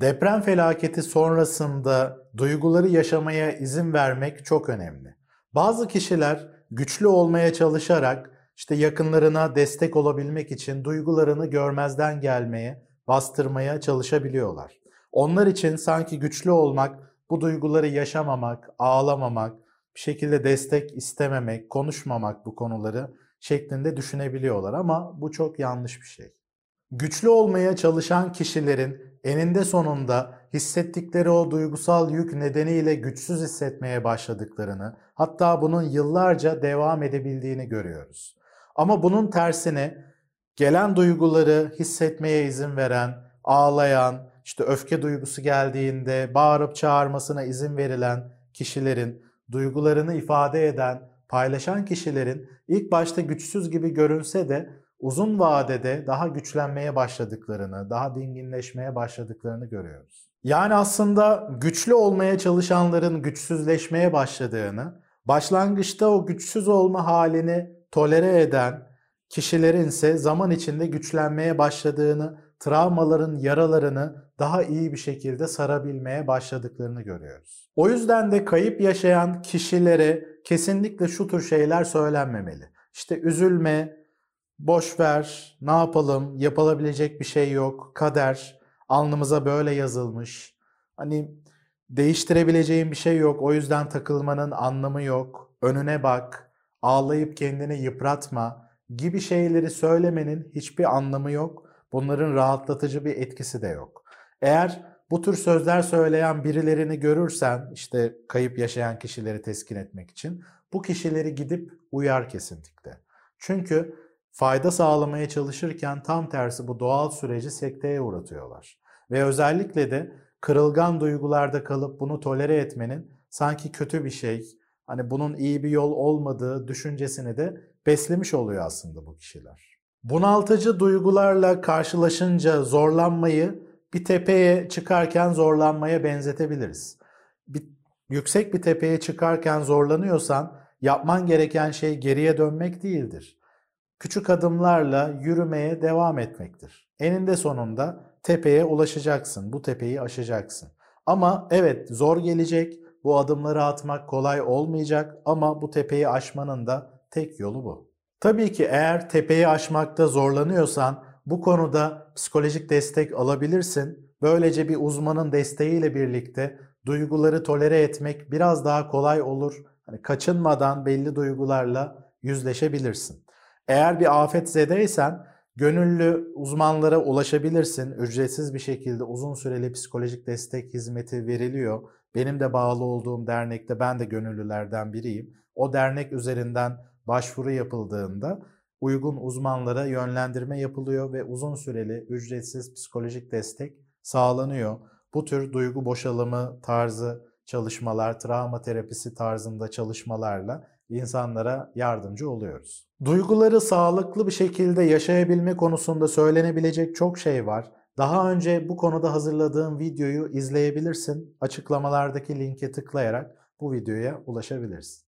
Deprem felaketi sonrasında duyguları yaşamaya izin vermek çok önemli. Bazı kişiler güçlü olmaya çalışarak işte yakınlarına destek olabilmek için duygularını görmezden gelmeye, bastırmaya çalışabiliyorlar. Onlar için sanki güçlü olmak, bu duyguları yaşamamak, ağlamamak, bir şekilde destek istememek, konuşmamak bu konuları şeklinde düşünebiliyorlar ama bu çok yanlış bir şey. Güçlü olmaya çalışan kişilerin eninde sonunda hissettikleri o duygusal yük nedeniyle güçsüz hissetmeye başladıklarını, hatta bunun yıllarca devam edebildiğini görüyoruz. Ama bunun tersine gelen duyguları hissetmeye izin veren, ağlayan, işte öfke duygusu geldiğinde bağırıp çağırmasına izin verilen kişilerin, duygularını ifade eden, paylaşan kişilerin ilk başta güçsüz gibi görünse de uzun vadede daha güçlenmeye başladıklarını, daha dinginleşmeye başladıklarını görüyoruz. Yani aslında güçlü olmaya çalışanların güçsüzleşmeye başladığını, başlangıçta o güçsüz olma halini tolere eden kişilerin ise zaman içinde güçlenmeye başladığını, travmaların yaralarını daha iyi bir şekilde sarabilmeye başladıklarını görüyoruz. O yüzden de kayıp yaşayan kişilere kesinlikle şu tür şeyler söylenmemeli. İşte üzülme, boş ver, ne yapalım, yapılabilecek bir şey yok, kader, alnımıza böyle yazılmış. Hani değiştirebileceğin bir şey yok, o yüzden takılmanın anlamı yok. Önüne bak, ağlayıp kendini yıpratma gibi şeyleri söylemenin hiçbir anlamı yok. Bunların rahatlatıcı bir etkisi de yok. Eğer bu tür sözler söyleyen birilerini görürsen, işte kayıp yaşayan kişileri teskin etmek için, bu kişileri gidip uyar kesinlikle. Çünkü fayda sağlamaya çalışırken tam tersi bu doğal süreci sekteye uğratıyorlar. Ve özellikle de kırılgan duygularda kalıp bunu tolere etmenin sanki kötü bir şey, hani bunun iyi bir yol olmadığı düşüncesini de beslemiş oluyor aslında bu kişiler. Bunaltıcı duygularla karşılaşınca zorlanmayı bir tepeye çıkarken zorlanmaya benzetebiliriz. Bir, yüksek bir tepeye çıkarken zorlanıyorsan yapman gereken şey geriye dönmek değildir. Küçük adımlarla yürümeye devam etmektir. Eninde sonunda tepeye ulaşacaksın, bu tepeyi aşacaksın. Ama evet zor gelecek, bu adımları atmak kolay olmayacak ama bu tepeyi aşmanın da tek yolu bu. Tabii ki eğer tepeyi aşmakta zorlanıyorsan bu konuda psikolojik destek alabilirsin. Böylece bir uzmanın desteğiyle birlikte duyguları tolere etmek biraz daha kolay olur. Hani kaçınmadan belli duygularla yüzleşebilirsin. Eğer bir afet zedeysen gönüllü uzmanlara ulaşabilirsin. Ücretsiz bir şekilde uzun süreli psikolojik destek hizmeti veriliyor. Benim de bağlı olduğum dernekte ben de gönüllülerden biriyim. O dernek üzerinden başvuru yapıldığında uygun uzmanlara yönlendirme yapılıyor ve uzun süreli ücretsiz psikolojik destek sağlanıyor. Bu tür duygu boşalımı tarzı çalışmalar, travma terapisi tarzında çalışmalarla insanlara yardımcı oluyoruz. Duyguları sağlıklı bir şekilde yaşayabilme konusunda söylenebilecek çok şey var. Daha önce bu konuda hazırladığım videoyu izleyebilirsin. Açıklamalardaki linke tıklayarak bu videoya ulaşabilirsin.